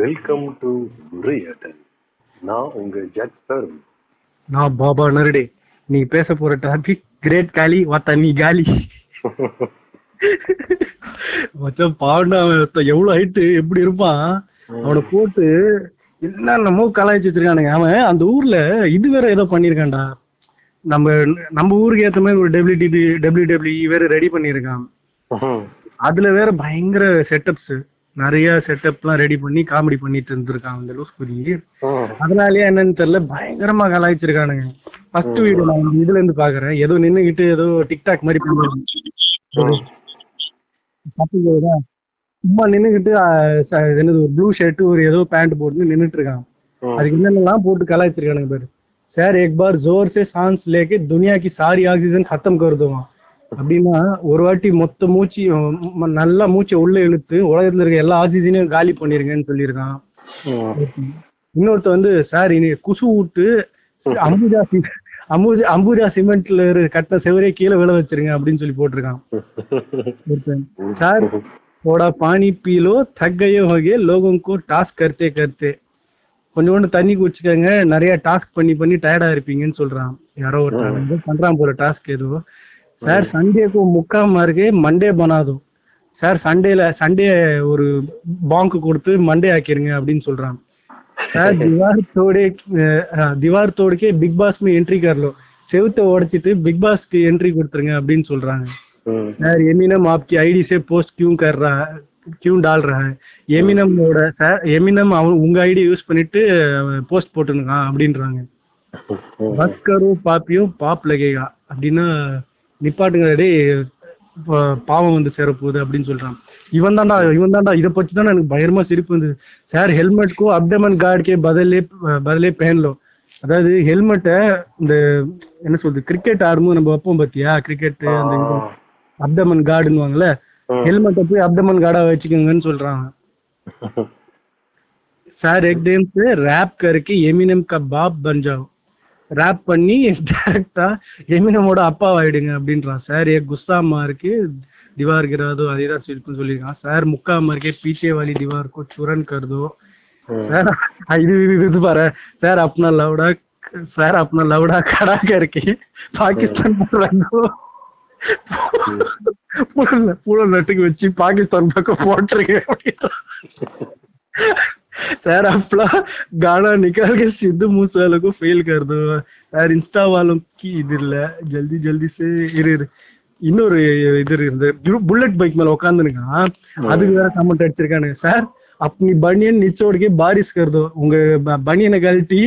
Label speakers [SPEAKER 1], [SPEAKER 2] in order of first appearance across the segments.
[SPEAKER 1] Welcome to குரியட்டன் நான் உங்க Z sir
[SPEAKER 2] நான் பாபா நருடே. நீ பேச போற டாபிக் கிரேட் காலி வாத்தா நீ காலி மச்சான் ஒருத்தன் எவ்வளவு ஹைட்டு எப்படி இருப்பான்? அவனை போட்டு என்னென்னமோ கலாய்ச்சி வச்சிருக்கானுங்க. அவன் அந்த ஊர்ல இது வேற ஏதோ பண்ணிருக்கான்டா நம்ம நம்ம ஊருக்கு ஏத்த மாதிரி ஒரு டபிள்யூடி டபிள்யூ டபிள்யூ வேற ரெடி பண்ணியிருக்கான். அதுல வேற பயங்கர செட்டப்ஸ் நிறைய எல்லாம் ரெடி பண்ணி காமெடி பண்ணிட்டு இருந்திருக்காங்க இந்த லூஸ்குரி அதனாலயே என்னன்னு தெரியல பயங்கரமா கலாய்ச்சிருக்கானுங்க. ஃபர்ஸ்ட் வீடியோ நான் இதுல இருந்து பாக்குறேன். ஏதோ நின்னுகிட்டு ஏதோ டிக்டாக் மாதிரி பண்ணுவாங்க. சும்மா நின்னுகிட்டு என்னது ஒரு ப்ளூ ஷர்ட் ஒரு ஏதோ பேண்ட் போட்டு நின்னுட்டு இருக்கான். அதுக்கு என்னென்னலாம் போட்டு கலாய்ச்சிருக்கானுங்க பாரு. சார் எக் பார் ஜோர் சே சான்ஸ் லேக்கு துனியாக்கு சாரி ஆக்சிஜன் கத்தம் கருதுவான். அப்படின்னா ஒரு வாட்டி மொத்த மூச்சு ம- நல்லா மூச்சை உள்ள இழுத்து உலகத்துல இருக்க எல்லா ஆக்சிஜனையும் காலி பண்ணிருங்கன்னு சொல்லியிருக்கான் இன்னொருத்த வந்து சார் இனி குசு விட்டு அம்புஜா சி- அம்புஜா அம்புஜா சிமெண்ட்ல இரு கட்டின செவரே கீழே விழ வச்சிருங்க அப்படின்னு சொல்லி போட்டிருக்கான் ஒருத்தன். சார் थोड़ा पानी पी लो थक गए होगे लोगों को टास्क करते करते கொஞ்சோண்டு தண்ணி குடிச்சுக்கங்க நிறைய டாஸ்க் பண்ணி பண்ணி டயர்டா இருப்பீங்கன்னு சொல்றான் யாரோ ஒருத்தன் வந்து பண்றான் போல டாஸ்க் ஏதோ சார் சண்டேக்கு ముక్కా మార్కి மண்டே பண்ணாதோ. சார் சண்டேல சண்டே ஒரு பாங்க் கொடுத்து மண்டே ஆக்கிருங்க அப்படின்னு சொல்றாங்க. சார் திவார் திவார்த்தோடுக்கே பிக் பாஸ் என்ட்ரி கரலோ. செவுத்த உடைச்சிட்டு பிக் பாஸ்க்கு என்ட்ரி கொடுத்துருங்க அப்படின்னு சொல்றாங்க. சார் எமினம் ஆப்கி ஐடி சே போஸ்ட் கியூ கர் கியூ டால் ரா எமினமோட சார் எமினம் அவன் உங்க ஐடி யூஸ் பண்ணிட்டு போஸ்ட் போட்டுருக்கான் அப்படின்றாங்க. பஸ்கரும் பாப்பியும் பாப் லகேகா அப்படின்னா நிப்பாட்டுங்க டேய் பாவம் வந்து சேரப்போகுது அப்படின்னு சொல்றான். இவன் தான்டா இவன் தான்டா இதை பற்றி தான் எனக்கு பயங்கரமாக சிரிப்பு வந்தது. சார் ஹெல்மெட்க்கும் அப்டமன் கார்டுக்கே பதிலே பதிலே பேன்லோ அதாவது ஹெல்மெட்டை இந்த என்ன சொல்றது கிரிக்கெட் ஆடும்போது நம்ம வைப்போம் பார்த்தியா கிரிக்கெட் அந்த அப்டமன் கார்டுன்னுவாங்கல்ல ஹெல்மெட்டை போய் அப்டமன் கார்டா வச்சுக்கோங்கன்னு சொல்றாங்க சார் எக் டேம்ஸ் ரேப் கருக்கு எமினம் கா பாப் பஞ்சாவ் ரேப் பண்ணி டேரக்டா எமினமோட அப்பாவாயிடுங்க அப்படின்றான் சார் ஏ குஸ்தாமா இருக்கு. திவா இருக்கிறதோ அதே தான் சொல்லியிருக்கான். சார் முக்காமா இருக்கே பீச்சே வாலி திவா இருக்கும் சுரன் கருதோ. சார் இது இது பாரு. சார் அப்னா லவ்டா சார் அப்னா லவ்டா கடாக்க இருக்கே. பாகிஸ்தான் பூரா நட்டுக்கு வச்சு பாகிஸ்தான் பக்கம் போட்டிருக்கேன் सर अपना गाना निकाल के सिद्धू मूसेवाला को फेल कर दो यार इंस्टा वालों की இது இல்ல ஜல்தி ஜல்தி சே இரு இரு இன்னொரு இது இருந்து புல்லட் பைக் மேல உட்காந்துருக்கான் அதுக்கு வேற கமெண்ட் அடிச்சிருக்கானுங்க சார் अपनी बनियन निचोड़ के बारिश कर दो உங்க ப- பனியனை கழட்டி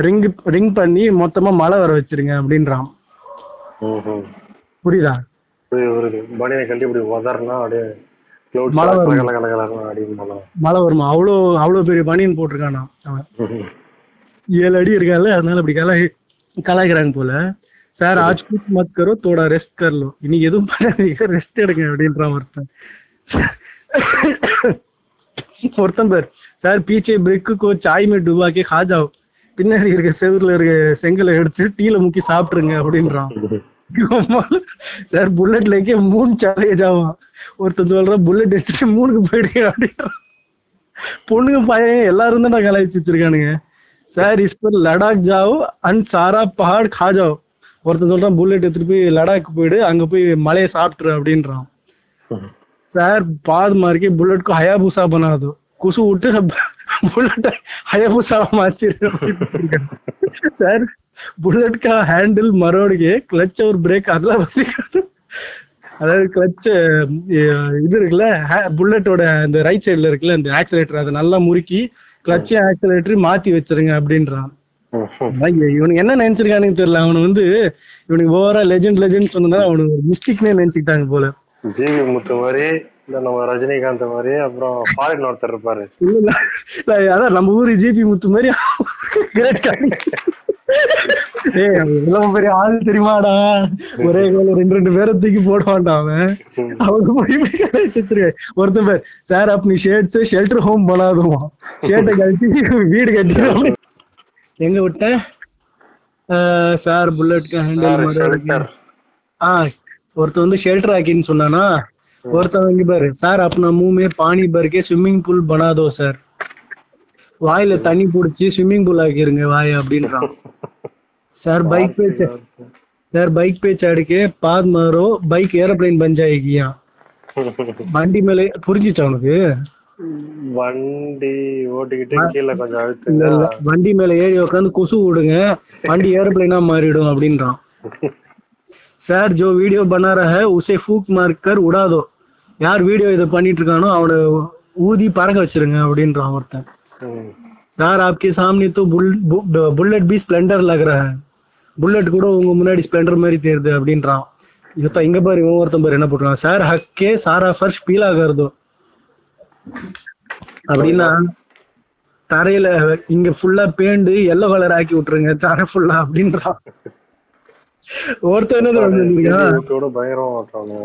[SPEAKER 2] ரிங் ரிங் பண்ணி மொத்தமா மழை வர வச்சிருங்க அப்படின்றான் புரியுதா
[SPEAKER 1] பனியனை கட்டி இப்படி உதறனா அப்படியே clouds
[SPEAKER 2] மழை வரும்?
[SPEAKER 1] மழை.
[SPEAKER 2] வருமா? அவ்வளோ அவ்வளோ பெரிய பனியன் போட்டிருக்கானா அவன். ஏழு அடி இருக்கால அதனால அப்படி கலாய் கலாய்க்கிறாங்க போல. சார் ஆஜ் குட் மத் ரெஸ்ட் கரலோ இன்னைக்கு எதுவும் பண்ணாதீங்க ரெஸ்ட் எடுங்க அப்படின்ற ஒருத்தன். ஒருத்தன் பேர். சார் பீச்சே சாய் சாய்மே டுபாக்கி ஹாஜாவும் பின்னாடி இருக்க செவரில் இருக்க செங்கலை எடுத்து டீல முக்கி சாப்பிட்ருங்க அப்படின்றான். சார் புல்லட்லக்கே மூணு சேலஞ்ச் ஆகும் ஒருத்தன் சொல்ற புல்லட் எடுத்துட்டு மூணுக்கு போயிடுங்க அப்படின்னு பொண்ணுங்க பையன் எல்லாரும் தான் கலாய்ச்சி வச்சிருக்கானுங்க. சார் இஸ் பர் லடாக் ஜாவோ அண்ட் சாரா பஹாட் காஜாவோ ஒருத்தன் சொல்றான் புல்லட் எடுத்துட்டு போய் லடாக் போயிடு அங்க போய் மலையை சாப்பிட்டுரு அப்படின்றான். சார் பாது மார்க்கே புல்லட்க்கு ஹயாபூசா பண்ணாதோ. हयाबूसा बना दो कुछ उठ बुलेट हयाबूसा माचिर सर बुलेट का हैंडल मरोड़ के क्लच और ब्रेक அதெல்லாம் வச்சுக்காது அதாவது கிளச் இது இருக்குல்ல புல்லட்டோட அந்த ரைட் சைடுல இருக்குல்ல அந்த ஆக்சிலேட்டர் அதை நல்லா முறுக்கி கிளச் ஆக்சிலேட்டர் மாத்தி வச்சிருங்க அப்படின்றான் அதான் இ- இவனுக்கு என்ன நினைச்சிருக்கானுன்னு தெரியல அவனு வந்து இவனுக்கு ஓவரா லெஜெண்ட் லெஜெண்ட் சொன்னதால அவனுக்கு மிஸ்டேக்னே நினைச்சுக்கிட்டாங்க போல
[SPEAKER 1] ஜிவி முத்து மாதிரி இந்த நம்ம ரஜினிகாந்த் மாதிரி அப்புறம் ஃபாரின் ஒருத்தர் இருப்பாரு.
[SPEAKER 2] அதான் நம்ம ஊரு ஜிபி முத்து மாதிரி கிரேட் பெரிய ஆள் தெரியுமாடா? ஒரே கோல ரெண்டு ரெண்டு பேரை தூக்கி போடுவான்டா அவன். அவங்க போய் ஒருத்தன் பேர் சார் அப்படி ஷேட்ஸ் ஷெல்டர் ஹோம் பண்ணாதுமா ஷேட்டை கழிச்சு வீடு கட்டி எங்க விட்ட? சார் புல்லட்
[SPEAKER 1] ஹேண்டில்
[SPEAKER 2] ஆ ஒருத்தர் வந்து ஷெல்டர் ஆக்கின்னு சொன்னானா? ஒருத்தவங்க இங்க பாரு சார் अपना मुंह में पानी भर के स्विमिंग पूल बना दो சார் வாயில தண்ணி புடிச்சு ஸ்விம்மிங் பூல் ஆக்கிருங்க வாய அப்படின்றான் சார் பைக் पे च- सर बाइक पे चढ़ के पाद मारो बाइक एरोप्लेन बन जाएगी यहाँ வண்டி மேல புரிஞ்சுச்சா உனக்கு
[SPEAKER 1] வண்டி ஓட்டிக்கிட்டு கீழே கொஞ்சம்
[SPEAKER 2] இல்ல
[SPEAKER 1] அழுத்துங்க
[SPEAKER 2] இல்ல வண்டி மேல ஏறி உட்காந்து கொசு விடுங்க வண்டி ஏரோப்ளேனா மாறிடும் அப்படின்றான் சார் ஜோ வீடியோ बना रहा है उसे फूक मार कर उड़ा दो யார் வீடியோ இதை பண்ணிட்டு இருக்கானோ அவனை ஊதி பறக்க வச்சிருங்க அப்படின்றான் ஒருத்தன் யார் ஆப்கே சாமி தூ புல் புல்லட் பி ஸ்ப்ளெண்டர் லகிற புல்லட் கூட உங்க முன்னாடி ஸ்ப்ளெண்டர் மாதிரி தேருது அப்படின்றான் இப்ப இங்க பாரு இவன் ஒருத்தன் பாரு என்ன போட்டுருக்கான் சார் ஹக்கே சாரா ஃபர்ஷ் பீல் கருதோ அப்படின்னா தரையில இங்க ஃபுல்லா பேண்டு எல்லோ கலர் ஆக்கி விட்டுருங்க தரை ஃபுல்லா அப்படின்றான் ஒருத்தர் என்ன தெரியும் சொல்லியிருக்கான்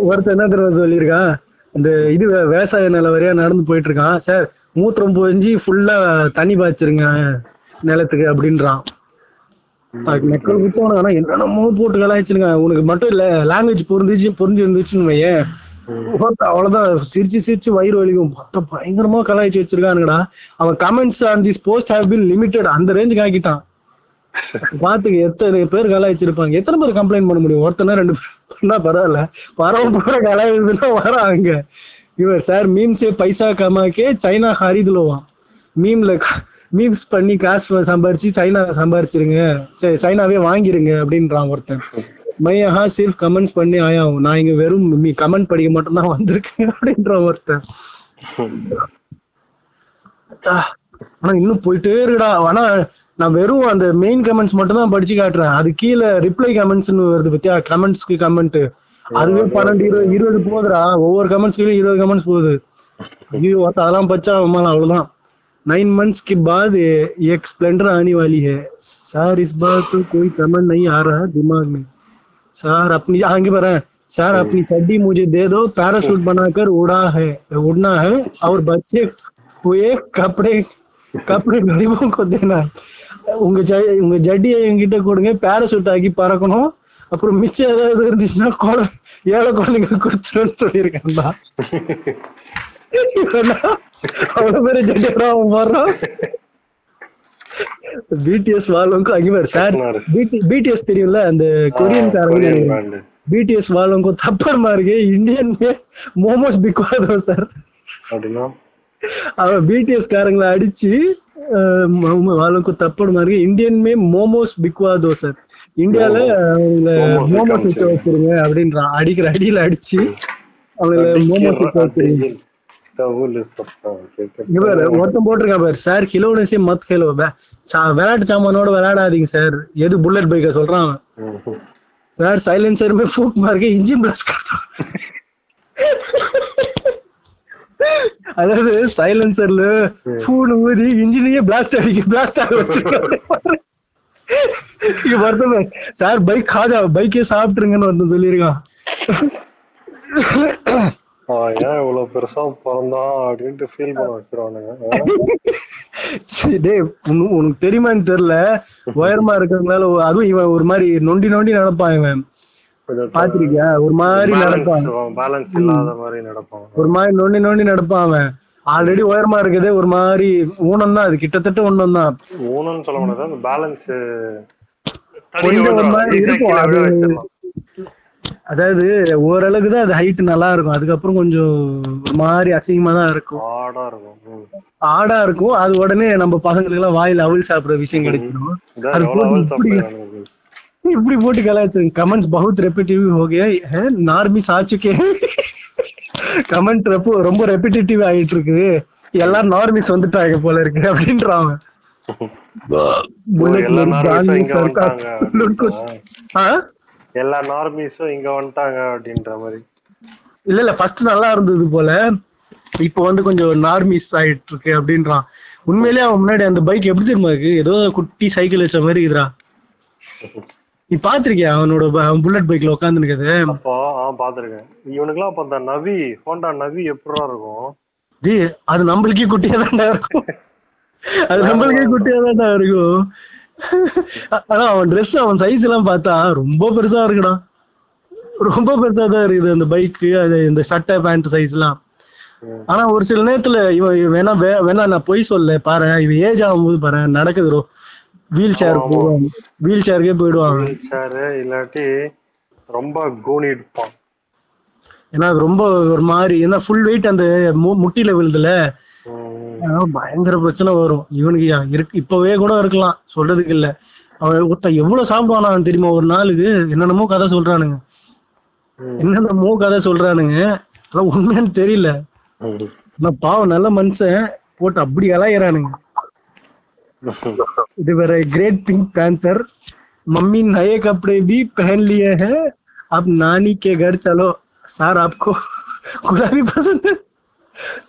[SPEAKER 2] ஒருத்தர் என்ன தெரியும் சொல்லியிருக்கான் இந்த இது விவசாய நில வரையா நடந்து போயிட்டு இருக்கான் சார் மூத்திரம் போஞ்சி ஃபுல்லா தண்ணி பாய்ச்சிருங்க நிலத்துக்கு அப்படின்றான். மக்கள் விட்டவன ஆனா என்னென்னமோ போட்டு கலாய்ச்சிருங்க. உனக்கு மட்டும் இல்ல லாங்குவேஜ் புரிஞ்சிச்சு புரிஞ்சு இருந்துச்சுன்னு வையேன் அவ்வளவுதான். சிரிச்சு சிரிச்சு வயிறு வலிக்கும். மொத்தம் பயங்கரமா கலாய்ச்சி வச்சிருக்கானுங்கடா. அவன் comments on this post have been limited அந்த ரேஞ்சுக்கு ஆக்கிட்டான் பாத்துக்க எத்தனை பேர் கலாய்ச்சிருப்பாங்க. எத்தனை பேர் கம்ப்ளைண்ட் பண்ண முடியும்? ஒருத்தனா ரெண்டு பேர்னா பரவாயில்ல. வரவன் பூரா கலாய்ச்சதுன்னா வராங்க இவர் சார் மீம் சே பைசா கமாக்கே சைனா ஹரிதுலவான் மீம்ல மீம்ஸ் பண்ணி காசு சம்பாரிச்சு சைனா சம்பாரிச்சிருங்க. சரி சைனாவே வாங்கிருங்க அப்படின்றான் ஒருத்தன். மை யஹா சிர்ஃப் கமெண்ட்ஸ் பண்ணி ஆயா ஹூம். நான் இங்க வெறும் கமெண்ட் படிக்க மட்டும் தான் வந்திருக்கேன் அப்படின்றான் ஒருத்தன். ஆனா இன்னும் போயிட்டே இருக்குடா. ஆனா நான் வெறும் அந்த மெயின் கமெண்ட்ஸ் மட்டும் தான் படிச்சு காட்டுறேன் அது கீழே ரிப்ளை கமெண்ட்ஸ்னு வருது பத்தியா கமெண்ட்ஸ்க்கு கமெண்ட் அதுவே பன்னெண்டு இருபது இருபது போகுதுடா ஒவ்வொரு கமெண்ட்ஸ்க்கு இருபது கமெண்ட்ஸ் போகுது ஐயோ ஒருத்தன் அதெல்லாம் பச்சா அவன் அவ்வளவுதான் नाइन मंथ्स के बाद ये- एक स्प्लेंडर आने वाली है सर इस बार तो कोई कमेंट नहीं आ रहा दिमाग में सर अपनी आगे बढ़ सर अपनी चड्डी मुझे दे दो पैराशूट बनाकर उड़ा है उड़ना है और बच्चे हुए कपड़े कपड़े गरीबों को देना है உங்க ஜ- உங்க ஜட்டியை என்கிட்ட கொடுங்க பேராசூட் ஆக்கி பறக்கணும். அப்புறம் மிச்சம் ஏதாவது இருந்துச்சுன்னா குழ ஏழை குழந்தைங்க கொடுத்துருன்னு சொல்லியிருக்கேன்டா அவ்வளவு பேரு ஜட்டியோட அவன் போடுறான் பிடிஎஸ் வாழவங்க அங்கே சார் பிடிஎஸ் தெரியும்ல அந்த கொரியன் காரங்க. பிடிஎஸ் वालों தப்பர் மார்க்கு இந்தியன் மோமோஸ் பிக்வாதோ சார். அவன் பிடிஎஸ் காரங்களை அடிச்சு వాళ్ళకు తప్పుడు మరి இந்தியன் மே மோமோஸ் பிக்வா தோசை. இந்தியால அவங்கள மோமோஸ் விற்க வச்சிருங்க அப்படின்ற அடிக்கிற அடியில அடிச்சு அவங்கள மோமோஸ் விற்க வச்சிருங்க. இவர் ஒருத்தன் போட்டிருக்கான் பாரு சார் கிலோனஸே மத் கிலோ விளையாட்டு சாமானோட விளையாடாதீங்க சார். எது புல்லட் பைக்க சொல்றான் சார் சைலன்சருமே ஃபூக் மார்க்கு இன்ஜின் பிளாஸ்ட் அதாவது சைலன்சர்ல ஃபூன் ஊதி இன்ஜினையே பிளாஸ்ட் அடிக்க பிளாஸ்ட் ஆக இங்க வருத்தமே. சார் பைக் காதா பைக்கே சாப்பிட்டுருங்கன்னு வந்து சொல்லியிருக்கான்.
[SPEAKER 1] ஏன் இவ்வளவு பெருசா பிறந்தான் அப்படின்ட்டு ஃபீல் பண்ண வச்சிருவானுங்க?
[SPEAKER 2] சரி, டேய் உனக்கு தெரியுமான்னு தெரியல. உயரமா இருக்கிறதுனால அதுவும் இவன் ஒரு மாதிரி நொண்டி நொண்டி நடப்பான் இவன். பாத்திருக்கியா ஒரு மாதிரி நடப்பான்
[SPEAKER 1] பேலன்ஸ் இல்லாத மாதிரி நடப்பான்
[SPEAKER 2] ஒரு மாதிரி நொண்டி நொண்டி நடப்பான் அவன். ஆல்ரெடி உயரமா இருக்குதே ஒரு மாதிரி ஊனம் தான் அது கிட்டத்தட்ட ஒண்ணும் தான்
[SPEAKER 1] ஊனம்னு சொல்ல முடியாது. அந்த பேலன்ஸ்
[SPEAKER 2] அதாவது ஓரளவுக்கு தான் அது ஹைட் நல்லா இருக்கும். அதுக்கப்புறம் கொஞ்சம் ஒரு மாதிரி அசிங்கமா தான் இருக்கும்.
[SPEAKER 1] ஆடா இருக்கும்.
[SPEAKER 2] ஆடா இருக்கும். அது உடனே நம்ம பசங்களுக்கு எல்லாம் வாயில அவிழ் சாப்பிடுற விஷயம் கிடைச்சிடும். இப்படி போட்டு கலாச்சு கமெண்ட்ஸ் பகுத் ரெப்பிட்டிவ் ஹோகியா நார்மிஸ் ஆச்சுக்கே கமெண்ட் ரெப்போ ரொம்ப ரெப்பிட்டேட்டிவ் ஆயிட்டு இருக்கு எல்லாரும் நார்மிஸ் வந்துட்டாங்க போல இருக்கு அப்படின்றாங்க
[SPEAKER 1] எல்லா நார்மிஸும் இங்க வந்துட்டாங்க. அப்படின்ற மாதிரி.
[SPEAKER 2] இல்ல இல்ல ஃபர்ஸ்ட் நல்லா இருந்தது போல. இப்ப வந்து கொஞ்சம் நார்மிஸ் ஆயிட்டு இருக்கு அப்படின்றான். உண்மையிலேயே அவன் முன்னாடி அந்த பைக் எப்படி தெரியுமா இருக்கு? ஏதோ குட்டி சைக்கிள் வச்ச மாதிரி இருக்குறான் நீ பாத்திருக்கியா அவனோட புல்லட் பைக்ல உட்காந்துருக்குது
[SPEAKER 1] அப்போ ஆ பாத்திருக்கேன். இவனுக்குலாம் அப்ப அந்த நவி ஹோண்டா நவி எப்படா இருக்கும்?
[SPEAKER 2] டி அது நம்மளுக்கே குட்டியா தான்டா இருக்கும். அது நம்மளுக்கே குட்டியா தான்டா இருக்கும். ஆனா அவன் ட்ரெஸ் அவன் சைஸ் எல்லாம் பார்த்தா ரொம்ப பெருசா இருக்குடா. ரொம்ப பெருசா தான் இருக்குது அந்த பைக்கு அது இந்த சட்டை பேண்ட் சைஸ்லாம்
[SPEAKER 1] ம்.
[SPEAKER 2] ஆனா ஒரு சில நேரத்துல இவன் வேணா வேணா நான் பொய் சொல்ல பாரு இவன் ஏஜ் ஆகும்போது பாரு நடக்குது ப்ரோ வீல் சேர்
[SPEAKER 1] ஆமா.
[SPEAKER 2] போயிடுவாங்க வீல் சேருக்கே போயிடுவாங்க.
[SPEAKER 1] சேரு இல்லாட்டி ரொம்ப கூனி இருப்பான்
[SPEAKER 2] ஏன்னா ரொம்ப ஒரு மாதிரி ஏன்னா ஃபுல் வெயிட் அந்த முட்டியில விழுதுல. பயங்கர பிரச்சனை வரும். இவனுக்கு இருக்கு இப்பவே கூட இருக்கலாம் சொல்றதுக்கு இல்ல. அவன் ஒருத்தன் எவ்வளவு சாப்பிடுவானா அவன் தெரியுமா? ஒரு நாளுக்கு என்னென்னமோ கதை சொல்றானுங்க.
[SPEAKER 1] ம்.
[SPEAKER 2] என்னென்னமோ கதை சொல்றானுங்க. அதெல்லாம் உண்மைன்னு தெரியல. ஆனா பாவம் நல்ல மனுஷன் போட்டு அப்படி அலையிறானுங்க. இது வேற ग्रेट पिंक पैंथर मम्मी नए कपड़े भी पहन लिए हैं अब नानी के घर चलो सर आपको गुलाबी पसंद है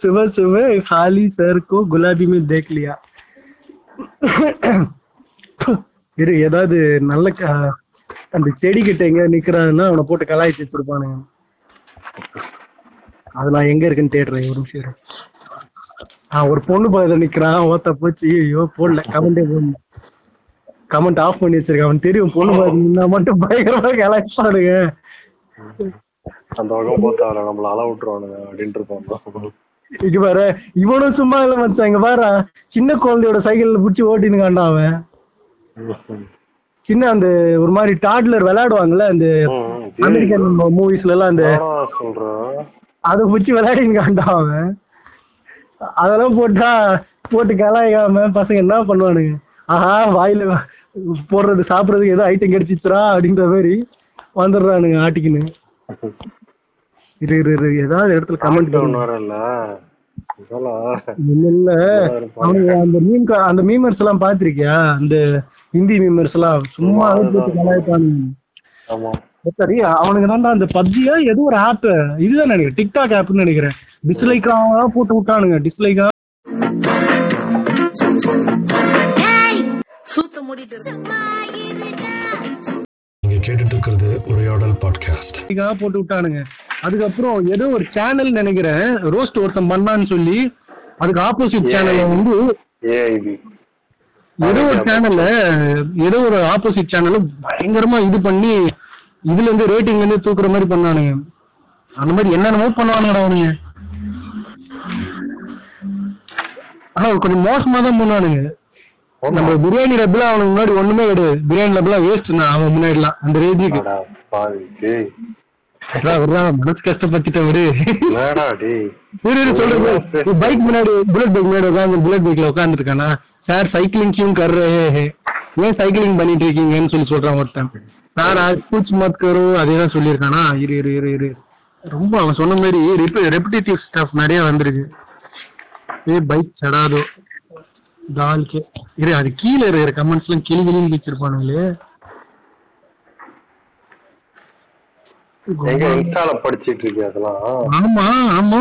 [SPEAKER 2] सुबह सुबह खाली सर को गुलाबी में देख लिया இரு ஏதாவது நல்ல க- அந்த செடி கிட்ட எங்க நிக்கிறான்னா அவனை போட்டு கலாய்ச்சி வச்சிருப்பானுங்க அது நான் எங்க இருக்குன்னு தேடுறேன் ஒரு நிமிஷம் இரு. ஆ ஒரு பொண்ணு பக்கத்துல நிக்கிறான் ஓத்த போச்சு ஐயோ போடல கமெண்டே கமெண்ட் ஆஃப் பண்ணி வச்சிருக்கேன் அவன் தெரியும் பொண்ணு பக்கத்துல நின்னா மட்டும் பயங்கரமா கலாய்ப்பானுங்க
[SPEAKER 1] அந்த பக்கம் போத்தால நம்மள அள விட்டுருவானுங்க அப்படின்ட்டு இருப்பான்
[SPEAKER 2] இங்க பாரு இவனும் சும்மா இல்ல மச்சான் இங்க பாரு சின்ன குழந்தையோட சைக்கிள்ல புடிச்சு ஓட்டின்னு காண்டான் அவன். சின்ன அந்த ஒரு மாதிரி டாட்லர் விளையாடுவாங்கல்ல அந்த அமெரிக்கன் மூவிஸ்ல எல்லாம் அந்த அதை பிடிச்சி காண்டான் அவன். அதெல்லாம் போட்டா போட்டு கலாய்க்காம பசங்க என்ன பண்ணுவானுங்க? ஆஹா வாயில போடுறது சாப்பிடுறதுக்கு ஏதோ ஐட்டம் கிடைச்சிச்சுரா அப்படின்ற மாதிரி வந்துடுறானுங்க ஆட்டிக்கின்னு. இரு இரு இரு ஏதாவது இடத்துல கமெண்ட்
[SPEAKER 1] வரல
[SPEAKER 2] இல்ல இல்ல அவனுங்க அந்த மீம் அந்த மீமர்ஸ் எல்லாம் பாத்திருக்கியா அந்த ஹிந்தி மீமர்ஸ் எல்லாம் சும்மா கலாய்ப்பானுங்க. சரி அவனுக்கு தான்டா அந்த பப்ஜியா ஏதோ ஒரு ஆப் இதுதான் நினைக்கிறேன் டிக்டாக் ஆப்னு நினைக்கிறேன். டிஸ்லைக்கா போட்டு விட்டானுங்க. டிஸ்லைக்கா
[SPEAKER 3] சூத்த மூடிட்டு.
[SPEAKER 4] நீங்க கேட்டுட்டு இருக்கிறது உரையாடல் பாட்காஸ்ட்
[SPEAKER 2] போட்டு விட்டானுங்க. அதுக்கப்புறம் ஏதோ ஒரு சேனல் நினைக்கிறேன். ரோஸ்ட் ஒருத்தன் பண்ணான்னு சொல்லி அதுக்கு ஆப்போசிட் சேனல்ல வந்து ஏதோ ஒரு சேனல்ல ஏதோ ஒரு ஆப்போசிட் சேனல்ல பயங்கரமா இது பண்ணி இதுல இருந்து ரேட்டிங்ல இருந்து தூக்குற மாதிரி பண்ணானுங்க. அந்த மாதிரி என்னென்னமோ பண்ணுவானுங்கடா அவனுங்க. ஆனா கொஞ்சம் மோசமா தான் பண்ணுவானுங்க நம்ம பிரியாணி ரப்ல அவனுக்கு முன்னாடி ஒண்ணுமே கிடையாது. பிரியாணி ரப்லாம் வேஸ்ட் தான் அவன் முன்னாடி எல்லாம் அந்த ரேஞ்சுக்கு. மனசு கஷ்டப்பட்டுட்ட விடு.
[SPEAKER 1] என்னடா டேய்.
[SPEAKER 2] இரு, இரு, சொல்றேன் பைக் முன்னாடி புல்லட் பைக் முன்னாடி உட்காந்து புல்லட் பைக்ல உட்காந்துருக்கானா சார் சைக்கிளிங் கியூ கர் ஏன் சைக்கிளிங் பண்ணிட்டு இருக்கீங்கன்னு சொல்லி சொல்றான் ஒருத்தன். சார் ஆஜ் குச் மத் கரோ அதே தான் சொல்லியிருக்கானா? இரு இரு இரு இரு. ரொம்ப அவன் சொன்ன மாதிரி ரெப்பிடேட்டிவ் ஸ்டஃப் நிறைய வந்திருக்கு. ஏ பைக் சடாதோ. தால் கே இரு அது கீழே இருக்கிற கமெண்ட்ஸ் எல்லாம் கிளி கிளின்னு வச்சிருப்பானுங்களே
[SPEAKER 1] எங்க இன்ஸ்டால படிச்சிட்டு அதெல்லாம்.
[SPEAKER 2] ஆமா ஆமா.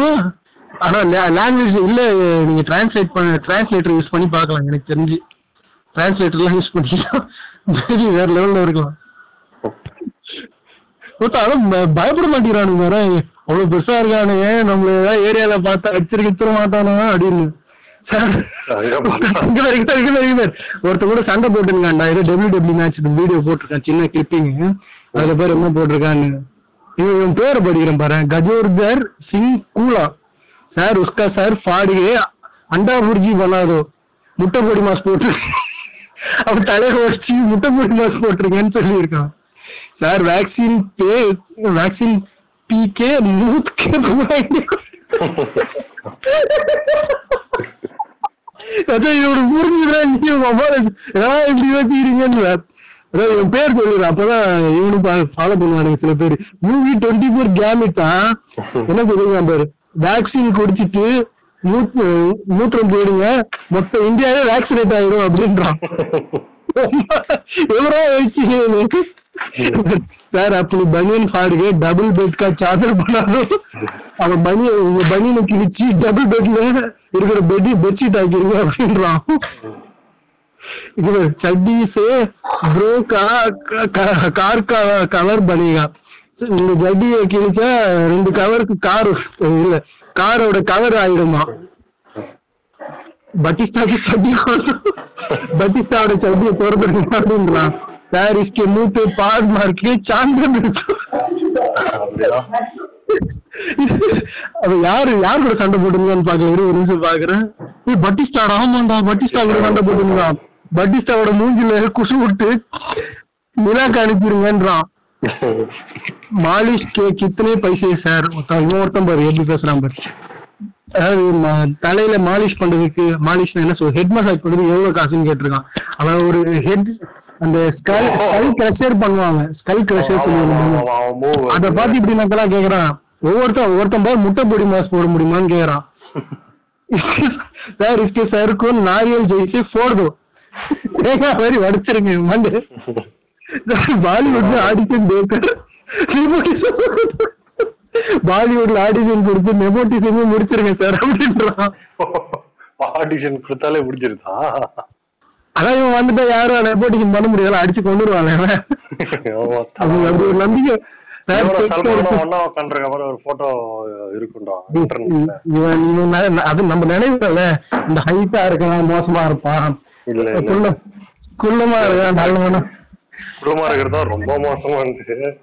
[SPEAKER 2] ஆனா லாங்குவேஜ் இல்ல நீங்க டிரான்ஸ்லேட் பண்ண டிரான்ஸ்லேட்டர் யூஸ் பண்ணி பார்க்கலாம் எனக்கு தெரிஞ்சு. டிரான்ஸ்லேட்டர்லாம் யூஸ் பண்ணிக்கலாம் மேபி வேற லெவல்ல இருக்கலாம். அதான் பயப்பட மாட்டேங்கிறானுங்க வேற. அவ்வளவு பெருசா இருக்கானுங்க. நம்மள ஏதாவது ஏரியால பார்த்தா அடிச்சிருக்க மாட்டானா அப்படின்னு. ஒருத்தன் கூட சண்டை போட்டுருக்கான்டா. ஏதோ டபிள்யூ டபிள்யூ மேட்ச் வீடியோ போட்டிருக்கான். சின்ன கிளிப்பிங் அதுல பேர் என்ன போட்டிருக்கான்னு. இவன் இவன் பேரை படிக்கிறேன் பாரு. கஜோர்தர் சிங் கூலா. சார் உஸ்கா சார் ஃபாடியே அண்டா புர்ஜி பண்ணாதோ முட்டை பொடி மாஸ் போட்டு அவன் தலையை வச்சு முட்டை பொடி மாஸ் போட்டிருக்கேன்னு சொல்லியிருக்கான். சார் வேக்சின் பே வேக்சின் மூத் கே புகாயிங்க அதான் இவரு ஏதாவது இப்படி அதான் இவன் பேர் சொல்லிடுறேன் அப்பதான் இவனும் ஃபாலோ பண்ணுவானுங்க சில பேர் யூவி டுவெண்ட்டி ஃபோர் கேமிட்டா என்ன சொல்லுங்க பாரு வேக்சின் குடிச்சிட்டு மூத்- மூத்திரம் போயிடுங்க மொத்த இந்தியாவே வேக்சினேட் ஆயிடும் அப்படின்றான் எவரோ வச்சு சார் அப்படி பனியன் ஹார்டுக்கு டபுள் பெட்கா சார்ஜர் பண்ணாலும் அவன் பனிய உங்க பனியனை கிழிச்சு டபுள் பெட்ல இருக்கிற பெட்டி பெட்ஷீட் ஆக்கிருங்க அப்படின்றான். இது சட்டீஸ் ப்ரோ கார் கவர் பனியா இந்த ஜட்டிய கிழிச்சா ரெண்டு கவருக்கு கார் இல்ல காரோட கவர் ஆயிடுமா பட்டிஸ்டாக்கு சட்டி பட்டிஸ்டாவோட சட்டியை திறந்துடுங்க அப்படின்றான். சார் इसके मुंह पे पाद मार के चांद
[SPEAKER 1] அப்படியா
[SPEAKER 2] அது யாரு யார் கூட சண்டை போட்டுருந்தான்னு பாக்கல இரு, ஒரு நிமிஷம் பாக்குறேன் ஏய் பட்டிஸ்டா ஆமாண்டா பட்டிஸ்டா கூட சண்டை போட்டுருந்தான் பட்டிஸ்டாவோட மூஞ்சில குசு விட்டு நிலாக்கு அனுப்பிடுங்கன்றான் மாலிஷ் கே கித்தனை பைசே சார் ஒருத்தன் இவன் ஒருத்தன் பாரு எப்படி பேசுறான் பாரு அதாவது ம- தலையில மாலிஷ் பண்றதுக்கு மாலிஷ் என்ன சொல் ஹெட் மசாஜ் பண்றதுக்கு எவ்வளவு காசுன்னு கேட்டிருக்கான் அவன் ஒரு ஹெட் அந்த ஸ்கல் ஸ்கல் கிரஷர் பண்ணுவாங்க. ஸ்கல் கிரஷர் oh, சொல்லுவாங்க. அத பார்த்து இப்படி நான் கேக்குறான். ஒவ்வொருத்தன் ஒவ்வொருத்தன் போய் முட்டை பொடி மாஸ் போட முடியுமான்னு கேக்குறான். சார் இஸ்கே சருக்கும் நாரியல் ஜெயிச்சு போடுதோ தேங்காய் மாதிரி வடிச்சிருங்க மண்டு. பாலிவுட்ல ஆடிஷன் பேக்கர் பாலிவுட்ல ஆடிஷன் கொடுத்து நெபோட்டிசமே முடிச்சிருங்க சார் அப்படின்றான்.
[SPEAKER 1] ஆடிஷன் கொடுத்தாலே முடிச்சிருந்தா
[SPEAKER 2] அதான் இவன் வந்துட்டா யாரும் நெபோட்டிசம் பண்ண முடியாது. அடிச்சு கொண்டு வருவாங்க
[SPEAKER 1] ஆமா,
[SPEAKER 2] அவங்க அப்படி ஒரு நம்பிக்கை. நம்ம நினைவுல இந்த ஹைட்டா இருக்கலாம் மோசமா இருப்பான். குள்ளமா இருக்கான் நல்லவனா.
[SPEAKER 1] குடும்பமா இருக்கிறது ரொம்ப மோசமா இருந்துச்சு.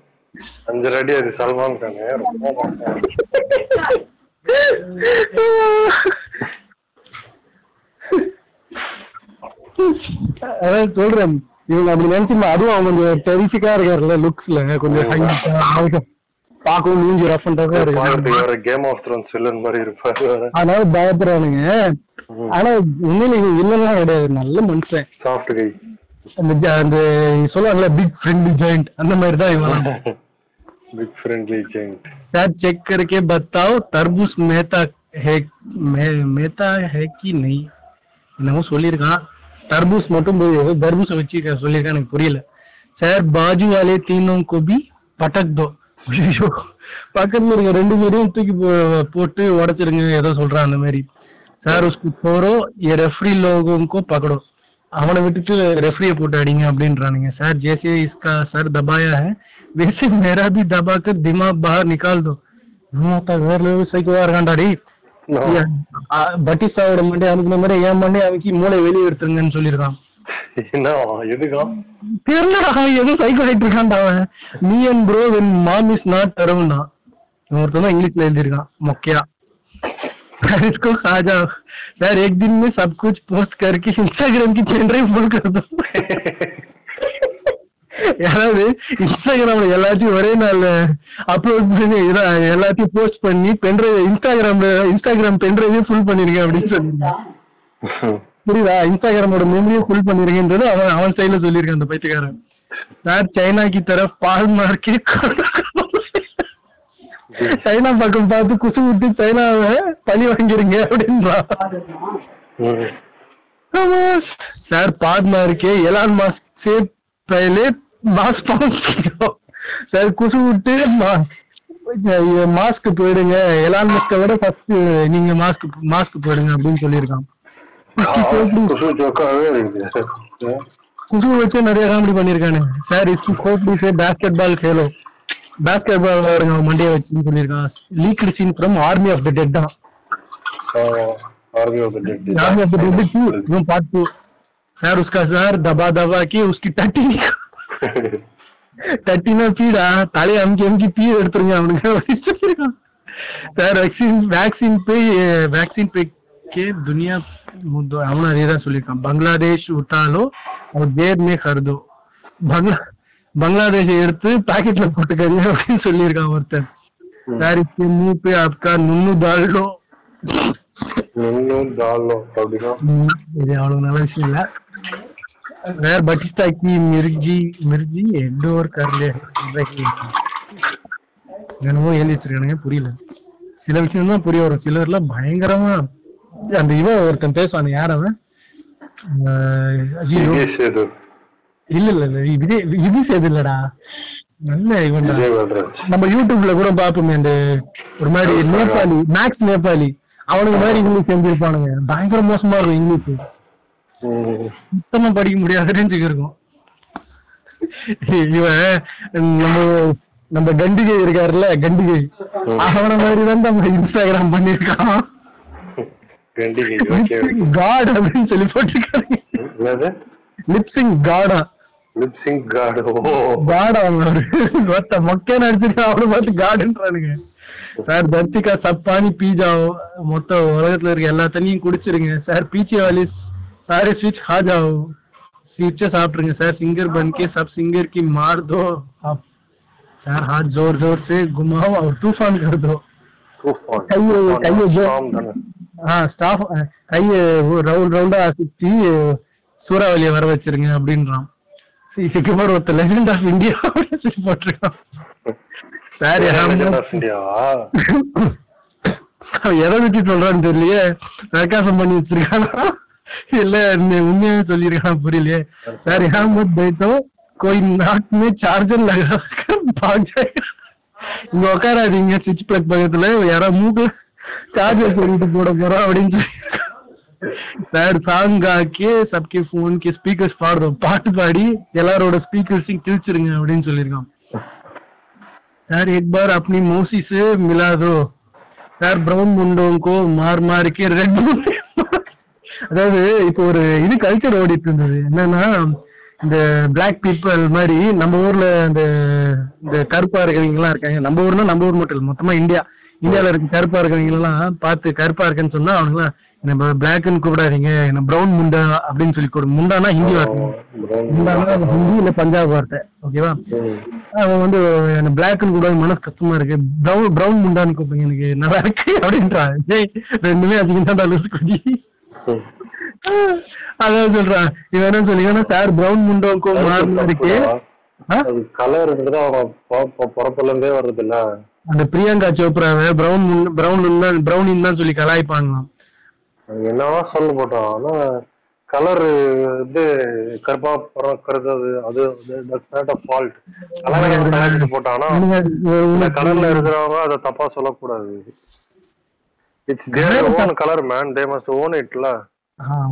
[SPEAKER 1] அஞ்சு அடி அது சல்மான் கானு ரொம்ப மோசமா இருந்துச்சு.
[SPEAKER 2] அதான் சொல்றேன் இவங்க அப்படி நினைச்சுமா அதுவும் அவன் கொஞ்சம் டெரிஃபிக்கா இருக்காருல்ல லுக்ஸ்ல கொஞ்சம் ஹைட்டா பார்க்கவும் மூஞ்சி ரஃப் அண்ட் டஃபா இருக்கு
[SPEAKER 1] பாக்குறதுக்கு வேற கேம் ஆஃப் த்ரோன்ஸ் வில்லன் மாதிரி இருப்பாரு வேற
[SPEAKER 2] அதனால பயப்படுறானுங்க ஆனா உண்மையில இவன் இல்லைன்னா கிடையாது நல்ல மனுஷன்
[SPEAKER 1] சாஃப்ட் கை
[SPEAKER 2] அந்த ஜ- அந்த சொல்லுவாங்கல்ல பிக் ஃப்ரெண்ட்லி ஜாயிண்ட் அந்த மாதிரி தான் இவன்
[SPEAKER 1] big friendly giant
[SPEAKER 2] sir check करके बताओ तरबूज मेहता है मे, मेहता है कि नहीं என்னமோ சொல்லியிருக்கான் தர்பூஸ் மட்டும் தர்பூச வச்சு சொல்லியிருக்கேன் எனக்கு புரியல. சார் பாஜு வாலே தீனும் கோபி பட்டக் தோ. பக்கத்துல இருக்க ரெண்டு பேரும் தூக்கி போட்டு உடைச்சிருங்க ஏதோ சொல்றான் அந்த மாதிரி. சார் உஸ்கு போறோம் என் ரெஃப்ரி லோகோங்கோ பக்கடும் அவனை விட்டுட்டு ரெஃப்ரிய போட்டு அடிங்க அப்படின்றானுங்க. சார் ஜேசே இஸ்கா சார் தபாயா ஹே? வேசே மேரா பி தபாக்கர் திமாக் பார் நிகால் தோ. வேற லெவல் சைக்கோவா இருக்கான்டா பட்டிஸ்டாவோட மண்டே அமுக்கின மாதிரி என் மண்டே அமுக்கி மூளை வெளியே எடுத்துருங்கன்னு சொல்லியிருக்கான்
[SPEAKER 1] என்ன எதுக்கா
[SPEAKER 2] தெரியலடா ஏதோ சைக்கோ ஆயிட்டு இருக்கான்டா அவன் me and bro when mom is not அரவுண்டா ஒருத்தன் தான் இங்கிலீஷ்ல எழுதியிருக்கான் மொக்கையா सर इसको खा जाओ सर एक दिन में सब कुछ पोस्ट करके इंस्टाग्राम की पेन ड्राइव फुल कर दो யாராவது இன்ஸ்டாகிராம்ல எல்லாத்தையும் ஒரே நாள் அப்லோட் பண்ணி எல்லாத்தையும் போஸ்ட் பண்ணி பென்ட்ரைவ் இன்ஸ்டாகிராம்ல இன்ஸ்டாகிராம் பென்ட்ரைவையும் ஃபுல் பண்ணிருக்கேன் அப்படின்னு சொல்லி புரியுதா? இன்ஸ்டாகிராமோட மெமரியும் ஃபுல் பண்ணிருக்கேன்றது அவன் அவன் சைட்ல சொல்லியிருக்கான் அந்த பைத்தியக்காரன். சார் சைனாக்கு தர பால் மார்க்கே சைனா பக்கம் பார்த்து குசு விட்டு சைனாவை பழி வாங்கிருங்க அப்படின்றான் சார் பாட்னா இருக்கே எலான் மாஸ்க் சேப் பயலே மாஸ்க் பாசிட்டிவ் சார் குசு விட்டு மாஸ்க் போயிடுங்க. எலான் மஸ்க விட ஃபர்ஸ்ட் நீங்க மாஸ்க் மாஸ்க் போயிடுங்க அப்படின்னு சொல்லியிருக்கான்.
[SPEAKER 1] குசு
[SPEAKER 2] வச்சு நிறைய comedy பண்ணிருக்கானு sir. It's hope is a basketball fellow basketball விளையாடுங்க மண்டியை வச்சுன்னு சொல்லியிருக்கான். Leaked scene from army of the dead தான். Army of the dead part two sir உஸ்கா sir தபா தபா கி உஸ்கி தட்டி தட்டினா பீடா தலையை அமுக்கி அமுக்கி பீ எடுத்துருங்க அவனுக்கு. சார் வேக்சின் வேக்சின் பே வேக்சின் பே கே துனியா முத்தோ அவனும் அதே தான் சொல்லியிருக்கான். பங்களாதேஷ் விட்டாலோ அவன் பேர்மே கருதோ. பங்களா பங்களாதேஷை எடுத்து பாக்கெட்ல போட்டுக்கறீங்க அப்படின்னு சொல்லியிருக்கான் ஒருத்தர் சார் இப்போ மூ பே ஆப்கா நுண்ணு தாழ்லோ
[SPEAKER 1] நுண்ணு தாழ்லோ அப்படின்னா?
[SPEAKER 2] இது அவ்வளவு நல்ல விஷயம் இல்லை. வேற பட்டிஸ்டா கி மிர்ஜி மிர்ஜி எண்டோர் கர்லே என்னமோ எழுதி வச்சிருக்கானுங்க புரியல. சில விஷயம் தான் புரிய வரும். சிலர்ல பயங்கரமா அந்த இவன் ஒருத்தன் பேசுவான் யார் அவன்? இல்ல இல்ல இல்ல விஜய் விஜய் சேது இல்லடா. நல்ல இவன் நம்ம யூடியூப்ல கூட பாப்போமே அந்த ஒரு மாதிரி நேபாளி மேக்ஸ் நேபாளி. அவனுக்கு மாதிரி இங்கிலீஷ் செஞ்சிருப்பானுங்க பயங்கர மோசமா இருக்கும் இங்கிலீஷ். சுத்தமா படிக்க முடியாத ரேஞ்சுக்கு இருக்கும் இவன் நம்ம நம்ம கண்டிகை இருக்காருல்ல கண்டிகை. அவன மாதிரி தான் நம்ம இன்ஸ்டாகிராம் பண்ணிருக்கான் காட் அப்படின்னு சொல்லி போட்டிருக்காங்க.
[SPEAKER 1] என்னது?
[SPEAKER 2] லிப்சிங் காடா
[SPEAKER 1] லிப்சிங் கார்டு ஓ.
[SPEAKER 2] காட் அவங்க ஒருத்த மொக்கையா நடிச்சிருக்கான் அவனை பார்த்து காடுன்றானுங்க சார் தர்த்திகா சப்பானி பீஜா மொத்த உலகத்துல இருக்க எல்லா தண்ணியும் குடிச்சிருங்க. சார் பீச்சே வாலி सारे स्विच खा जाओ स्विच சாப்பிட்டுருங்க சார் सिंगर बन के सब सिंगर की मार दो आप सर हाथ जोर जोर से घुमाओ और तूफान कर दो
[SPEAKER 1] தூஃபான்
[SPEAKER 2] கையை கையை ஜோ-
[SPEAKER 1] Storm தானே.
[SPEAKER 2] ஆ ஸ்டாஃப் கையை ரவுண்ட் ரவுண்டா சுத்தி சூறாவளியை வர வச்சிருங்க அப்படின்றான் இதுக்கப்புறம் ஒருத்தர் லெஜெண்ட் ஆஃப் இந்தியா போட்டிருக்கான் சார்
[SPEAKER 1] Legend of India வா?
[SPEAKER 2] அவன் எதை வச்சு சொல்றான்னு தெரியலையே சர்க்காசம் பண்ணி வச்சிருக்கானா இல்ல இந்த உண்மையாவே சொல்லியிருக்கான் புரியலையே சார் यहाँ मत बैठो कोई नाक में चार्जर लगा कर भाग जाएगा இங்க உட்காராதீங்க சுவிட்ச் பிளக் பக்கத்துல யாரோ மூக்குல சார்ஜர் சொல்லிட்டு போட போறோம் அப்படின்னு சொல்லி சார் சாங் ஆக்கி சப்கே போன் கே ஸ்பீக்கர்ஸ் பாடுறோம் பாட்டு பாடி எல்லாரோட ஸ்பீக்கர்ஸையும் கிழிச்சிருங்க அப்படின்னு சொல்லியிருக்கான் यार एक बार अपनी मौसी से मिला दो यार ब्राउन मुंडों को मार मार के रेड அதாவது இப்போ ஒரு இது கல்ச்சர் ஓடிட்டு இருந்தது. என்னன்னா இந்த பிளாக் பீப்புள் மாதிரி நம்ம ஊர்ல இந்த இந்த கருப்பா இருக்கிறவங்க எல்லாம் இருக்காங்க. நம்ம ஊர்னா நம்ம ஊர் மட்டும் இல்ல மொத்தமா இந்தியா. இந்தியால இருக்க கருப்பா இருக்கிறவங்க எல்லாம் பார்த்து கருப்பா இருக்குன்னு சொன்னா அவங்க நம்ம பிளாக்னு கூப்பிடாதீங்க என்ன பிரவுன் முண்டா? அப்படின்னு சொல்லி கூப்பிடு முண்டானா ஹிந்தி வார்த்தை. முண்டானா ஹிந்தி இல்ல பஞ்சாப் வார்த்தை ஓகேவா. அவன் வந்து எனக்கு பிளாக்னு கூட மனசு கஷ்டமா இருக்கு. பிரவுன் பிரவுன் முண்டான்னு கூப்பிடுங்க எனக்கு நல்லா இருக்கு அப்படின்றான். ரெண்டுமே அதிகம் தான் குடி
[SPEAKER 1] ம்.
[SPEAKER 2] அதான் சொல்றான். இவன் என்ன சொல்லி சார் பிரவுன் முண்டோக்கோ மாறினா இருக்கு.
[SPEAKER 1] கலர் இருந்தது அவன் பொ- பொ- பிறப்புல இருந்தே வருது இல்ல
[SPEAKER 2] அந்த பிரியங்கா சோப்ராவை பிரவுன் பிரவுன் தான் பிரவுன் தான் சொல்லி கலாய்ப்பாங்களாம்
[SPEAKER 1] என்னவா சொல்ல போட்டோம் ஆனா கலர் வந்து கருப்பா பிறக்கிறது அது நாட் அ ஃபால்ட் கலர் போட்டானா கலர்ல இருக்கிறவங்க அதை தப்பா சொல்லக்கூடாது. It's their own colour man they must own இட்ல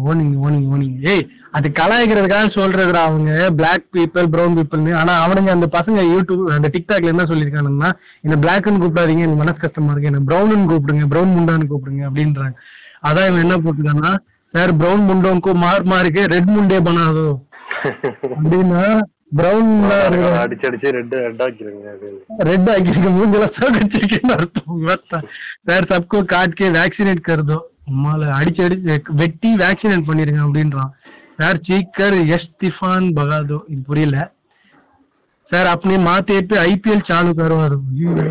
[SPEAKER 2] owning owning owning ஏய் அது கலாய்க்கிறதுக்காக சொல்றதுடா அவங்க. பிளாக் பீப்பிள் பிரவுன் பீப்புள்னு ஆனா அவனுங்க அந்த பசங்க யூடியூப் அந்த டிக்டாக்ல என்ன சொல்லியிருக்கானுங்கன்னா இந்த பிளாக்னு கூப்பிடாதீங்க எனக்கு மனசு கஷ்டமா இருக்கு. என்ன பிரவுன் கூப்பிடுங்க பிரவுன் முண்டான்னு கூப்பிடுங்க அப்படின்றாங்க. அதான் இவன் என்ன போட்டுருக்கான்னா சார் பிரவுன் முண்டோங்கோ மார் மாருக்கு ரெட் முண்டே பண்ணாதோ. அப்படின்னா பிரவுன்
[SPEAKER 1] அடிச்சு அடிச்சு ரெட் ரெட் ஆக்கிருங்க அப்படின்னு
[SPEAKER 2] रेड आगे மூஞ்சல சகச்சு के அர்த்தம் வார்த்தை சார் சப்கோ காட் के वैक्सीनेट कर दो உம்மால அடிச்சு அடிச்சு வெட்டி வேக்சினேட் பண்ணிருங்க அப்படின்றான் சார் சீக்கர் यश तूफान भगा दो இது புரியல சார் अपने माथे पे आईपीएल चालू करवा दो ஐயோ.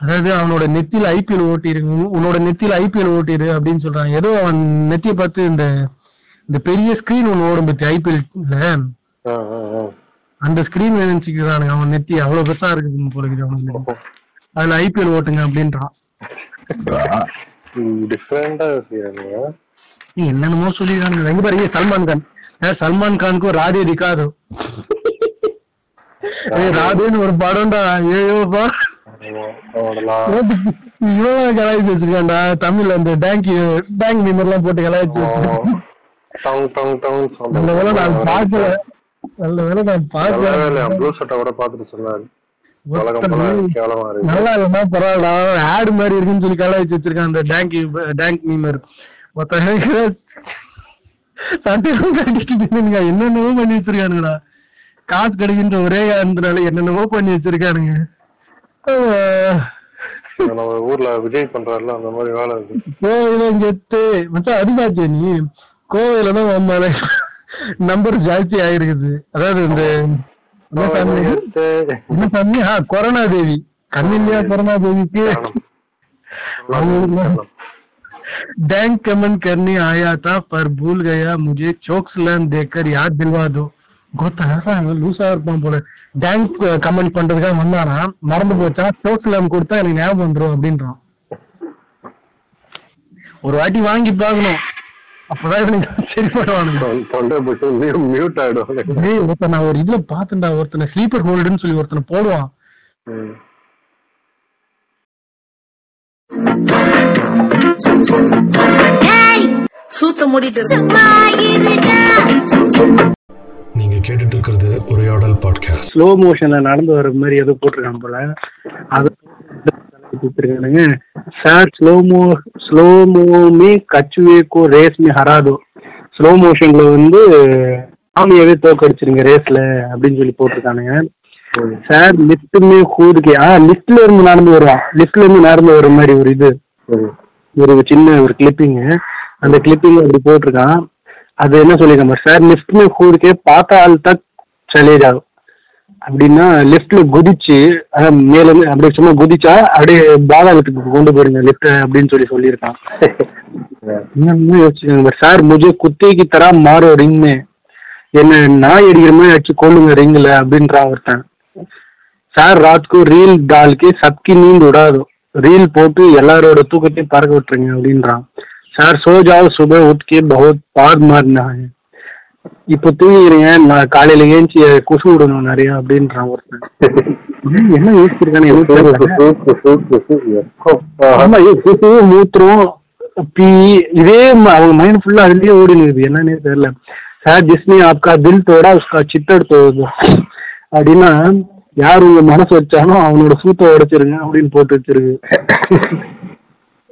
[SPEAKER 2] அதாவது அவனோட நெத்தியில ஐபிஎல் ஓட்டிரு உன்னோட நெத்தியில ஐபிஎல் ஓட்டிரு அப்படின்னு சொல்றான் ஏதோ அவன் நெத்திய பார்த்து இந்த இந்த பெரிய ஸ்கிரீன் ஒண்ணு ஓடும் பத்தி ஐபிஎல்ல
[SPEAKER 1] ஆ, ஆ, ஆ.
[SPEAKER 2] அந்த ஸ்கிரீன் நினைச்சுக்கிறானுங்க. அவன் நெத்தி அவ்வளவு பெருசா இருக்குது போல இருக்குது அவனுக்கு. அதுல ஐபிஎல் ஓட்டுங்க அப்படின்றான்.
[SPEAKER 1] டிஃப்ரெண்டா
[SPEAKER 2] என்னென்னமோ சொல்லிடுறானுங்க எங்க பாருங்க சல்மான் கான். சல்மான் கானுக்கு ராதே ஏய், ராதேன்னு ஒரு படம்டா. ஐயோப்பா இவ்வளவு கலாய்ச்சி வச்சிருக்கான்டா. தமிழ்ல அந்த டேங்க் டேங்க் மீமர் எல்லாம் போட்டு கலாய்ச்சி வச்சிருக்கான்.
[SPEAKER 1] டங் டங் டங்.
[SPEAKER 2] நல்ல வேலை நான் பார்க்கல. நல்ல வேலை நான் பார்க்கல.
[SPEAKER 1] ப்ளூ சட்டை கூட பாத்துட்டு சொன்னாரு.
[SPEAKER 2] நல்லா இல்லைன்னா பரவாயில்ல ஆடு மாதிரி இருக்குன்னு சொல்லி கலாய்ச்சி வச்சிருக்கான் அந்த டேங்க் டேங்க் மீமர் மொத்த சட்டையெல்லாம் கட்டிட்டு என்னென்னவோ பண்ணி வச்சிருக்கானுங்கடா. காசு கிடைக்கின்ற ஒரே காரணத்தினால என்னென்னவோ பண்ணி வச்சிருக்கானுங்க.
[SPEAKER 1] நம்ம ஊர்ல விஜய் பண்றாருல அந்த மாதிரி வேலை இருக்கு.
[SPEAKER 2] கோவிலும் கெத்து மச்சான் அது பாத்தியா நீ? கோவில தான் நம்மள நம்பர் ஜாஸ்தி ஆயிருக்குது அதாவது இந்த என்ன சாமி இது? என்ன சாமி ஆ கொரோனா தேவி கண்ணில்லையா கொரோனா தேவிக்கு बैंक कमेंट करने आया था पर भूल गया मुझे चोक स्लैम देखकर याद दिलवा दो கோத்தா லூசா இருப்பான் போல டேங்க் கமெண்ட் பண்றதுக்காக வந்தானா மறந்து போச்சா சோக் ஸ்லாம் கொடுத்தா எனக்கு ஞாபகம் வந்துரும் அப்படின்றான் ஒரு வாட்டி வாங்கி பார்க்கணும் அப்பதான் இவனுக்கு சரி பண்ணுவானுங்க நான் ஒரு இதுல பாத்தேன்டா ஒருத்தனை ஸ்லீப்பர் ஹோல்டுன்னு சொல்லி ஒருத்தனை போடுவான்.
[SPEAKER 3] சூத்த மூடிட்டு இருக்கு
[SPEAKER 4] நீங்க கேட்டுட்டு இருக்கிறது உரையாடல் பாட்காஸ்ட்
[SPEAKER 2] ஸ்லோ மோஷன்ல நடந்து வர மாதிரி ஏதோ போட்டிருக்கான் போல. அது கொடுத்துருக்கானுங்க. சார் ஸ்லோமோ ஸ்லோமோமே கச்சுவேக்கோ ரேஸ் ஹராதோ. ஸ்லோ மோஷனில் வந்து சாமியாவே தோக்கடிச்சிருங்க ரேஸில் அப்படின்னு சொல்லி போட்டிருக்கானுங்க. சார் லிஃப்ட்டுமே கூதுக்கு ஆ லிஃப்ட்ல இருந்து நடந்து வருவான். லிஃப்ட்ல இருந்து நடந்து வர மாதிரி ஒரு இது. ஒரு சின்ன ஒரு கிளிப்பிங்கு அந்த கிளிப்பிங் அப்படி போட்டிருக்கான். அது என்ன சொல்லியிருக்காங்க சார் லிஃப்ட் மே கூதுக்கே பார்த்தா ஆள் தான் சலே ஜாகும் அப்படின்னா லெஃப்ட்ல குதிச்சு மேல இருந்து அப்படியே சும்மா குதிச்சா அப்படியே பாதாளத்துக்கு கொண்டு போயிருங்க லெஃப்ட் அப்படின்னு சொல்லி சொல்லியிருக்கான். யோசிச்சுக்கோங்க சார் முஜே குத்தேக்கு தரா மாறும் ரிங்னு என்ன நாய் அடிக்கிற மாதிரி அடிச்சு கொள்ளுங்க ரிங்கில் அப்படின்றான் ஒருத்தன். சார் ராத்கோ ரீல் டால்க்கு சப்கி நீந்து விடாது ரீல் போட்டு எல்லாரோட தூக்கத்தையும் பறக்க விட்டுருங்க அப்படின்றான். சார் சோஜாவ் சுப உட்கே பகவத் பார் மாறினா இப்போ தூங்கிடுங்க நான் காலையில ஏஞ்சி குசு விடணும் நிறைய அப்படின்றான் ஒருத்தன். என்ன யோசிச்சிருக்கானு ஆமா குசு மூத்திரம் பீ இதே அவங்க மைண்ட் ஃபுல்லா அதுலயே ஓடி நிக்குது என்னன்னே தெரியல. சார் ஜிஸ்னி ஆப்கா தில் தோடா உஸ்கா சித்தர் தோது அப்படின்னா யார் உங்க மனசு வச்சாலும் அவனோட சூத்த உடைச்சிருங்க அப்படின்னு போட்டு வச்சிருக்கு.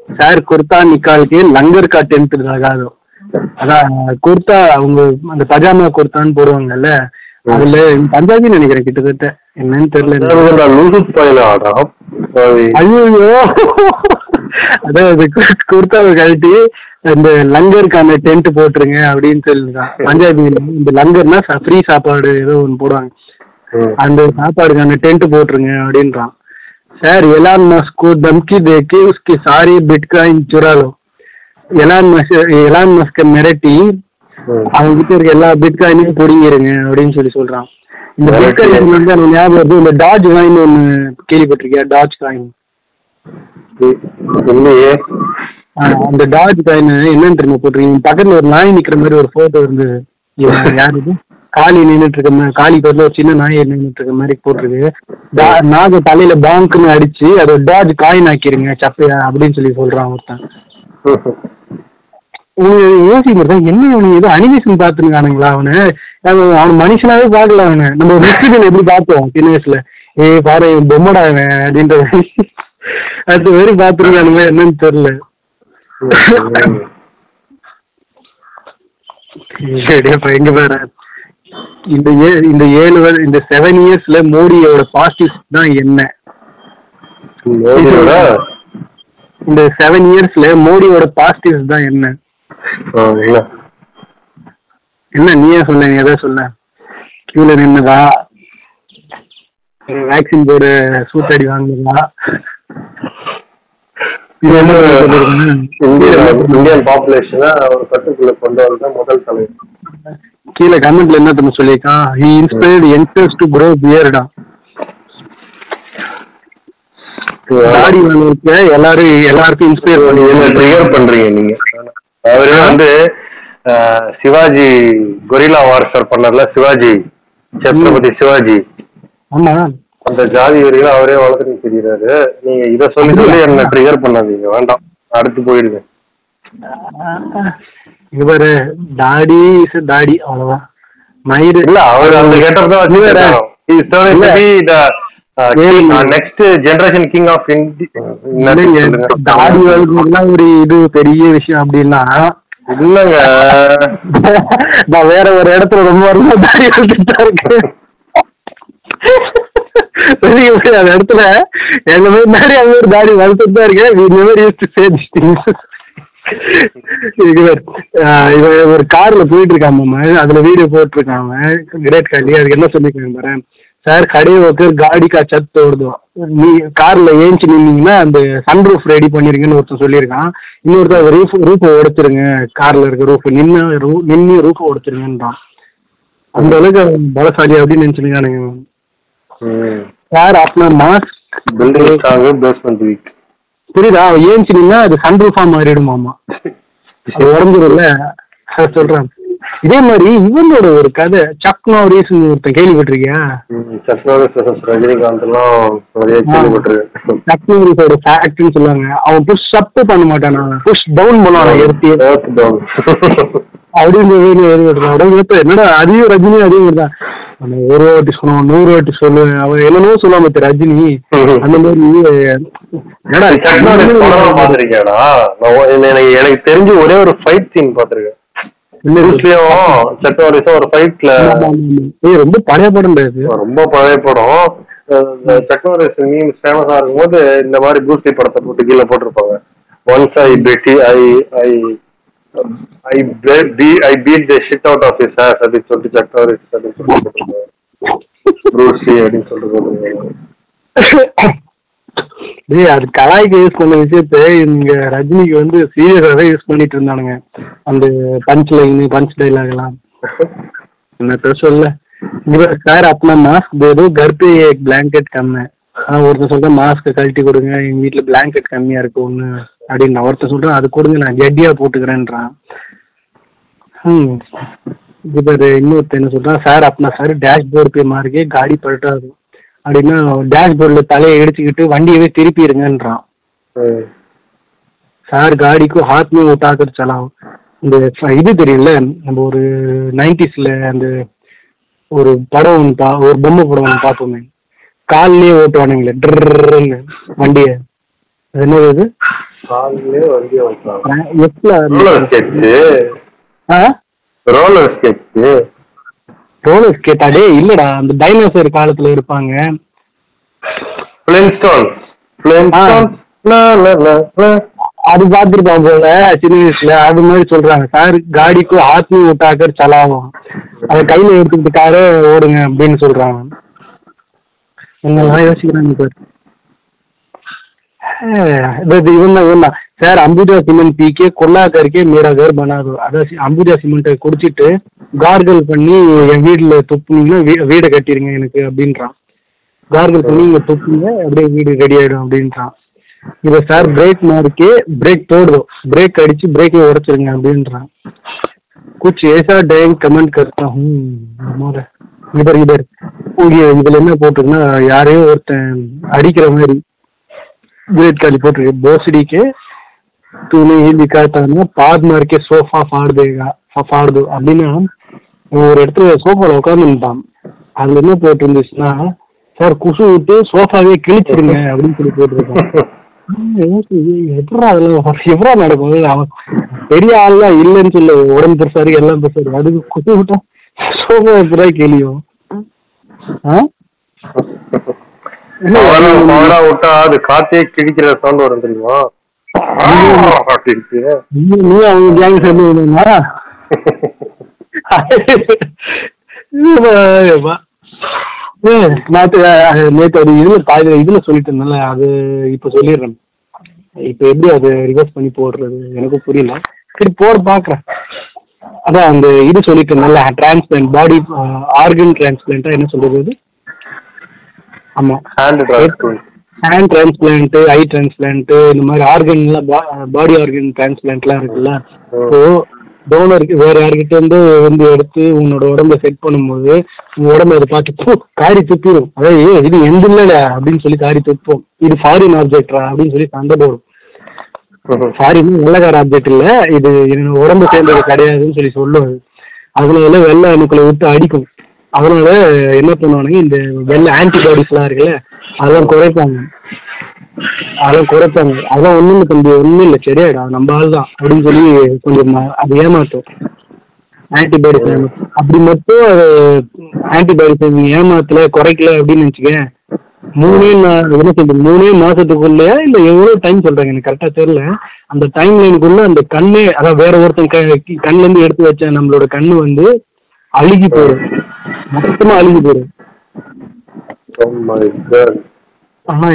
[SPEAKER 2] சார் குர்தா நிக்காலுக்கு லங்கர் கா டென்த் லகாதோ அதான் குர்த்தா அவங்க அந்த பஜாமா குர்தான்னு போடுவாங்கல்ல அதுல பஞ்சாபி நினைக்கிறேன் கிட்டத்தட்ட. என்னன்னு தெரியல ஐயோ அதாவது குர்த்தாவை கழட்டி இந்த லங்கருக்கான டென்ட் போட்டுருங்க அப்படின்னு சொல்லிதான். பஞ்சாபி இந்த லங்கர்னா ஃப்ரீ சாப்பாடு ஏதோ ஒன்று போடுவாங்க. அந்த சாப்பாடுக்கான டென்ட் போட்டுருங்க அப்படின்றான். சார் எலான் மஸ்கோ தம்கி தேக்கி உஸ்கி சாரி பிட்காயின் சுராலோ. எலான் மஸ்க் எலான் மஸ்க மிரட்டி அவங்க கிட்ட இருக்க எல்லா பிட்காயினையும் பிடிங்கிருங்க அப்படின்னு சொல்லி சொல்றான். இந்த. பிட்காயின் வந்து எனக்கு ஞாபகம் வருது இந்த டாஜ் காயின் ஒன்னு கேள்விப்பட்டிருக்கியா? டாஜ் காயின்
[SPEAKER 1] இல்லையே.
[SPEAKER 2] அந்த டாஜ் காயின் என்னன்னு தெரியுமா போட்டிருக்கீங்க? பக்கத்துல ஒரு நாய் நிக்கிற மாதிரி ஒரு போட்டோ இருந்தது. யார் இது? காளி நின்னுட்டு இருக்க மாதிரி காளி பக்கத்துல ஒரு சின்ன நாய் நின்னுட்டு இருக்க மாதிரி போட்டிருக்கு. நாக தலையில பாங்க்னு அடிச்சு அதை டாஜ் காயின் ஆக்கிருங்க சப்பையா அப்படின்னு சொல்லி சொல்றான் ஒருத்தன். உனக்கு யோசிக்க மாட்டேன். என்ன இவனுக்கு ஏதோ அனிமேஷன் பார்த்துருக்கானுங்களா அவனு? அவன் அவன் மனுஷனாவே பார்க்கல அவனை. நம்ம எப்படி பார்த்தோம் சின்ன வயசுல. ஏய் பாரு பொம்மடா அவன் அப்படின்ற. அடுத்த மாதிரி பார்த்துருக்கானுங்களா என்னன்னு தெரியல. சரி அப்ப எங்க பாரு. இந்த ஏ இந்த ஏழு இந்த செவன் இயர்ஸ்ல மோடியோட பாசிட்டிவ்ஸ் தான் என்ன? இந்த செவன் இயர்ஸ்ல மோடியோட பாசிட்டிவ்ஸ் தான் என்ன?
[SPEAKER 1] ஆ, என்ன
[SPEAKER 2] நீயே சொல்ல நீ எதை சொல்ல கியூல நின்னதா. வேக்சின் போட சூத்தாடி வாங்குனதா?
[SPEAKER 1] இந்தியன் பாப்புலேஷனை ஒரு கட்டுக்குள்ள கொண்டு வந்த முதல் தலைவர்.
[SPEAKER 2] கீழே கமெண்ட்ல என்ன தெரியுமா சொல்லியிருக்கான்? He inspired youngsters to grow பியர்டா தாடி வளர்க்க எல்லாரும் எல்லாருக்கும் இன்ஸ்பயர் பண்ணி
[SPEAKER 1] ட்ரிகர் பண்றீங்க நீங்க? அவரே வந்து சிவாஜி கொரில்லா வார்ஃபேர் பண்ணார்ல சிவாஜி சத்ரபதி சிவாஜி.
[SPEAKER 2] ஆமா.
[SPEAKER 1] அந்த ஜாதி வரிகளை அவரே வளர்த்துட்டு தெரியுறாரு நீங்க இத சொல்லி சொல்லி என்ன ட்ரிகர் பண்ணாதீங்க. வேண்டாம். அடுத்து போயிடுங்க.
[SPEAKER 2] இவரு தாடி இஸ் தாடி அவ்வளவுதான். மயிறு.
[SPEAKER 1] இல்ல அவர் அந்த கெட்டப் தான் வச்சிருக்காரு. நெக்ஸ்ட் ஜெனரேஷன் கிங் ஆஃப்
[SPEAKER 2] தாடி வளர்க்கறதுலாம் ஒரு இது பெரிய விஷயம் அப்படின்னா
[SPEAKER 1] இல்லங்க.
[SPEAKER 2] நான் வேற ஒரு இடத்துல ரொம்ப வருஷம் தாடி வளர்த்துட்டு இருக்கேன். அந்த இடத்துல எங்க மாதிரி தாடி அங்க ஒரு தாடி வளர்த்துட்டு தான் இருக்கேன். to say these things. இவர் ஒரு கார்ல போயிட்டு இருக்கான் மாமா. அதுல வீடியோ போட்டிருக்கான் அவன். கிரேட் காலி அதுக்கு என்ன சொல்லிருக்காங்க பாரு? சார் கடையை வைக்க காடி கா சத் நீ கார்ல ஏஞ்சி நின்னீங்கன்னா அந்த சன் ரூஃப் ரெடி பண்ணிருங்கன்னு ஒருத்தன் சொல்லியிருக்கான். இன்னொருத்தர் ரூஃப் ரூஃபை உடைச்சிருங்க. கார்ல இருக்க ரூஃப் நின்று ரூ நின்று ரூஃபை உடைச்சிருங்கன்றான். அந்த அளவுக்கு அவன் பலசாலி அப்படின்னு நினைச்சிருக்கானுங்க சார் அப்பனா மாஸ்க்
[SPEAKER 1] பில்டிங் பேஸ்மெண்ட் வீக்
[SPEAKER 2] புரியுதா? அவன் ஏஞ்சி நின்னா அது சன் ரூஃபா மாறிடுமாமா. அது உடஞ்சிரும்ல. அதை சொல்றான். இதே மாதிரி இவனோட ஒரு கதை சக் நாரிஸ் ஒருத்தன் கேள்விப்பட்டிருக்கியா?
[SPEAKER 1] சத்யநாத ரஜினிகாந்த் எல்லாம்
[SPEAKER 2] சக் நாரிஸோட ஃபேக்ட்னு சொல்லுவாங்க. அவன் புஷ் அப் பண்ண மாட்டான். புஷ் டவுன் பண்ணுவான் எடுத்து. அப்படின்னு என்னடா அதையும் ரஜினி அதையும் தான். ஒரு வாட்டி சொல்லுவான் நூறு வாட்டி சொல்லு அவன் என்னென்னவோ சொல்லுவான் மத்த ரஜினி. அந்த மாதிரி
[SPEAKER 1] எனக்கு தெரிஞ்சு ஒரே ஒரு ஃபைட் சீன் பார்த்திருக்கேன். ப்ரூஸ்லியும் சக் நாரிஸும் ஒரு ஃபைட்ல
[SPEAKER 2] ரொம்ப பழைய படம்
[SPEAKER 1] ரொம்ப பழைய படம். நாரிஸ் மீம்ஸ் ஃபேமஸா இருக்கும்போது இந்த மாதிரி ப்ரூஸ்லி படத்தை போட்டு கீழே போட்டிருப்பாங்க. ஒன்ஸ் ஐ பெட்டி I I I B I beat the shit out of his has அப்படின்னு சொல்லிட்டு சக் நாரிஸ் அப்படின்னு சொல்லி போட்டிருப்பாங்க. ப்ரூஸ்லி அப்படின்னு சொல்லிட்டு
[SPEAKER 2] டேய் அது கலாய்க்கு யூஸ் பண்ண விஷயத்த இங்க ரஜினிக்கு வந்து சீரியஸாகவே யூஸ் பண்ணிட்டு இருந்தானுங்க. அந்த பஞ்ச் லைன் பஞ்ச் டைலாக்லாம் என்ன சொல்ல? இவர் சார் அப்பனா மாஸ்க் போதும் கர்ப்பி பிளாங்கெட் கம்மை ஒருத்தர் சொல்கிறேன் மாஸ்க்கை கழட்டி கொடுங்க எங்க வீட்டில் பிளாங்கெட் கம்மியா இருக்கு ஒன்று அப்படின்னு நான் ஒருத்தர் சொல்கிறேன் அது கொடுங்க நான் ஜட்டியாக போட்டுக்கிறேன்றான். ம். இது பேர் இன்னொருத்தர் என்ன சொல்கிறான் சார் அப்பனா சார் டேஷ்போர்டு பே மார்க்கே காடி பல்ட்டா இருக்கும் அப்படின்னா டேஷ்போர்டில் தலையை இடிச்சுக்கிட்டு வண்டியவே திருப்பிடுங்கன்றான். சார் காடிக்கும் ஹாத்மே தாக்கர் சலாம் இந்த இது தெரியல நம்ம ஒரு நைன்டிஸில் அந்த ஒரு படம் ஒன்று பா ஒரு பொம்மை படம் ஒன்று பார்த்தோமே. கால்லேயே ஓட்டுவானுங்களே ட்ருன்னு வண்டியை. என்னது இது?
[SPEAKER 1] கால்லேயே வண்டியை ஓட்டுவாங்க.
[SPEAKER 2] எப்போ
[SPEAKER 1] ரோலர் ஸ்கெட்ச்சு
[SPEAKER 2] ஆ?
[SPEAKER 1] ரோலர் ஸ்கெட்ச்சு
[SPEAKER 2] ரோலர் ஸ்கேட்டா டேய் இல்லடா அந்த டைனோசர் காலத்துல இருப்பாங்க. அது பார்த்துருப்பான் போல சின்ன வயசுல. அது மாதிரி சொல்றாங்க. சார் காடிக்கு ஆத்மி விட்டாக்கர் சலாவும் அதை கையில எடுத்துக்கிட்டு காரு ஓடுங்க அப்படின்னு சொல்றாங்க என்னெல்லாம் யோசிக்கிறாங்க சார் இது இவன் தான் இவன் தான் சார் அம்புஜா சிமெண்ட் पी के கொல்லா करके मेरा घर बना दो அதாவது அம்புஜா சிமெண்ட்டை குடிச்சிட்டு கார்கல் பண்ணி என் வீட்டுல துப்புனீங்கன்னா வீ- வீடை கட்டிருங்க எனக்கு அப்படின்றான் கார்கல் பண்ணி இங்க துப்புங்க அப்படியே வீடு ரெடி ஆயிடும் அப்படின்றான் இதை சார் பிரேக் மாறிக்கே பிரேக் போடுவோம் பிரேக் அடிச்சு பிரேக்கை உடைச்சிருங்க அப்படின்றான் कुछ ऐसा डैंग कमेंट करता हूँ हमारा इधर इधर இங்க இதுல என்ன போட்டிருக்குன்னா யாரையோ ஒருத்தன் அடிக்கிற மாதிரி காலி కలిపోతుంది ಬೋಸಡಿಗೆ துணி ಇಲ್ಲಿ ಕಾತಾನ ಪಾದ್ ಮಾರ್ಕೆ ಸೋಫಾ ಪಾಡ್ಬೇಗ పాడదు அப்படின்னா ஒரு இடத்துல சோஃபால உட்காந்துருந்தான் அதில் என்ன போட்டு இருந்துச்சுன்னா சார் குசு விட்டு சோஃபாவே கிழிச்சிருங்க அப்படின்னு சொல்லி போட்டிருக்கான் எப்படா அதெல்லாம் எப்படா நடக்கும் அவன் பெரிய ஆள்லாம் இல்லைன்னு சொல்ல உடம்பு பெருசாரு எல்லாம் பெருசா இருக்கு அதுக்கு குசு விட்டா சோஃபா எப்படா கேளியும் ஆ
[SPEAKER 1] விட்டா அது காத்தே கிழிக்கிற சவுண்ட் வரும் தெரியுமா?
[SPEAKER 2] நீ அவங்க கேங் சேர்ந்துங்களா நேற்று நேற்று இதுல பாதி இதுல சொல்லிட்டு இருந்தேன்ல அது இப்ப சொல்லிடுறேன். இப்ப எப்படி அது ரிவர்ஸ் பண்ணி போடுறது எனக்கு புரியல. சரி போட பாக்குறேன். அதான் அந்த இது சொல்லிட்டு இருந்தேன்ல டிரான்ஸ்பிளான்ட் பாடி ஆர்கன் டிரான்ஸ்பிளான்ட்டா என்ன சொல்றது அது ஆமா
[SPEAKER 1] hand transplant
[SPEAKER 2] hand transplant eye transplant இந்த மாதிரி ஆர்கன்லாம் பாடி ஆர்கன் டிரான்ஸ்பிளான்ட்லாம் இருக்குல்ல. ஸோ டோனருக்கு வேற யார்கிட்ட இருந்து வந்து எடுத்து உன்னோட உடம்ப செட் பண்ணும்போது உன் உடம்ப அதை பார்த்து "பு, காரி துப்பிடும் அதாவது "ஏய், இது எந்த இல்லடா? அப்படின்னு சொல்லி காரி துப்போம். இது ஃபாரின் ஆப்ஜெக்டா அப்படின்னு சொல்லி சண்டை போடும். ஃபாரின் வெள்ளக்கார ஆப்ஜெக்ட் இல்ல. இது என்னோட உடம்பு சேர்ந்தது கிடையாதுன்னு சொல்லி சொல்லும் அது. அதனால வெள்ளை அணுக்களை விட்டு அடிக்கும். அதனால என்ன பண்ணுவானுங்க இந்த வெள்ளை ஆன்டிபாடிஸ் எல்லாம் இருக்குல்ல அதெல்லாம் குறைப்பாங்க. அதெல்லாம் குறைப்பாங்க. அதெல்லாம் ஒன்றும் இல்லை தம்பி ஒண்ணும் இல்லை சரியாடா நம்ம ஆள் தான் அப்படின்னு சொல்லி கொஞ்சம் ம- அது ஏமாத்தும். ஆன்டிபயோட்டிக் அப்படி மட்டும் ஆன்டிபயோட்டிக் நீங்கள் ஏமாத்தல குறைக்கல அப்படின்னு நினைச்சுக்க மூணே என்ன சொல்றது மூணே மாசத்துக்குள்ளயா இல்ல எவ்வளவு டைம் சொல்றாங்க எனக்கு கரெக்டா தெரியல. அந்த டைம் லைனுக்குள்ள அந்த கண்ணே அதாவது வேற ஒருத்தன் க- கண்ணுல இருந்து எடுத்து வச்ச நம்மளோட கண்ணு வந்து அழுகி போயிடும். மொத்தமா அழுகி போயிடும். ஆனா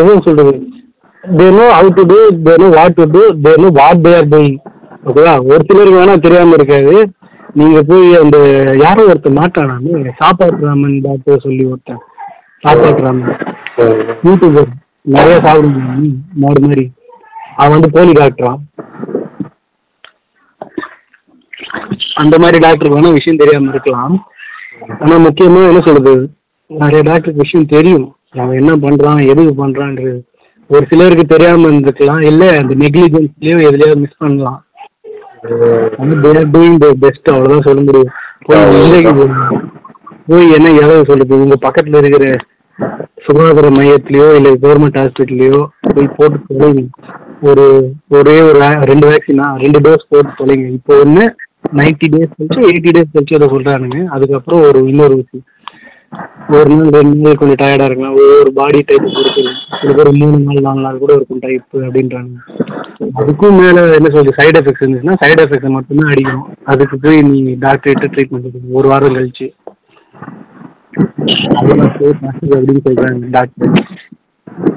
[SPEAKER 2] எவ்வளவு சொல்றது? They know how to do they know what to do they know what they are doing ஓகேவா ஒரு சிலருக்கு வேணா தெரியாம இருக்காது. நீங்க போய் அந்த யாரோ ஒருத்தர் மாட்டானாமே சாப்பாட்டு ராமன் டாக்டர் சொல்லி ஒருத்தன் சாப்பாட்டு ராமன். யூடியூபர் நிறைய சாப்பிடுங்க மாடு மாதிரி. அவன் வந்து போலி டாக்டரா அந்த மாதிரி டாக்டருக்கு வேணா விஷயம் தெரியாம இருக்கலாம். ஆனா முக்கியமா என்ன சொல்றது? நிறைய டாக்டருக்கு விஷயம் தெரியும். அவன் என்ன பண்றான் எதுக்கு பண்றான்றது. ஒரு சிலருக்கு தெரியாம இருந்துக்கலாம். இல்ல அந்த நெக்லிஜென்ஸ்லயோ எதுலயோ மிஸ் பண்ணலாம். டூயிங் த பெஸ்ட் அவ்வளவுதான் சொல்ல முடியும். போய் போய் என்ன எவ்வளவு சொல்றது? உங்க பக்கத்துல இருக்கிற சுகாதார மையத்திலயோ இல்ல கவர்மெண்ட் ஹாஸ்பிட்டல்லயோ போய் போட்டு தொலைங்க. ஒரு ஒரே ஒரு ரெண்டு வேக்சினா ரெண்டு டோஸ் போட்டு தொலைங்க. இப்போ ஒண்ணு நைன்டி டேஸ் கழிச்சு எயிட்டி டேஸ் கழிச்சு அதை சொல்றானுங்க. அதுக்கப்புறம் ஒரு இன்னொரு ஊசி ஒரு நாள் ரெண்டு நாள் கொஞ்சம் டயர்டா இருக்கலாம். ஒவ்வொரு பாடி டைப் பொறுத்து சில பேர் மூணு நாள் நாலு நாள் கூட இருக்கும் டைப் அப்படின்றாங்க. அதுக்கும் மேல என்ன சொல்றது? சைடு எஃபெக்ட்ஸ் இருந்துச்சுன்னா சைடு எஃபெக்ட்ஸ் மட்டும்தான் அடிக்கணும். அதுக்கு போய் நீ டாக்டர்கிட்ட ட்ரீட்மெண்ட் எடுக்கணும் ஒரு வாரம் கழிச்சு. அதெல்லாம் போய் அப்படின்னு சொல்றாங்க டாக்டர்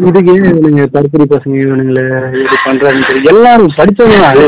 [SPEAKER 2] இதுக்கு ஏன் இவனுங்க தற்கொலை பசங்க இவனுங்களை இது பண்றாங்கன்னு தெரியும் எல்லாரும் படிச்சவங்க அது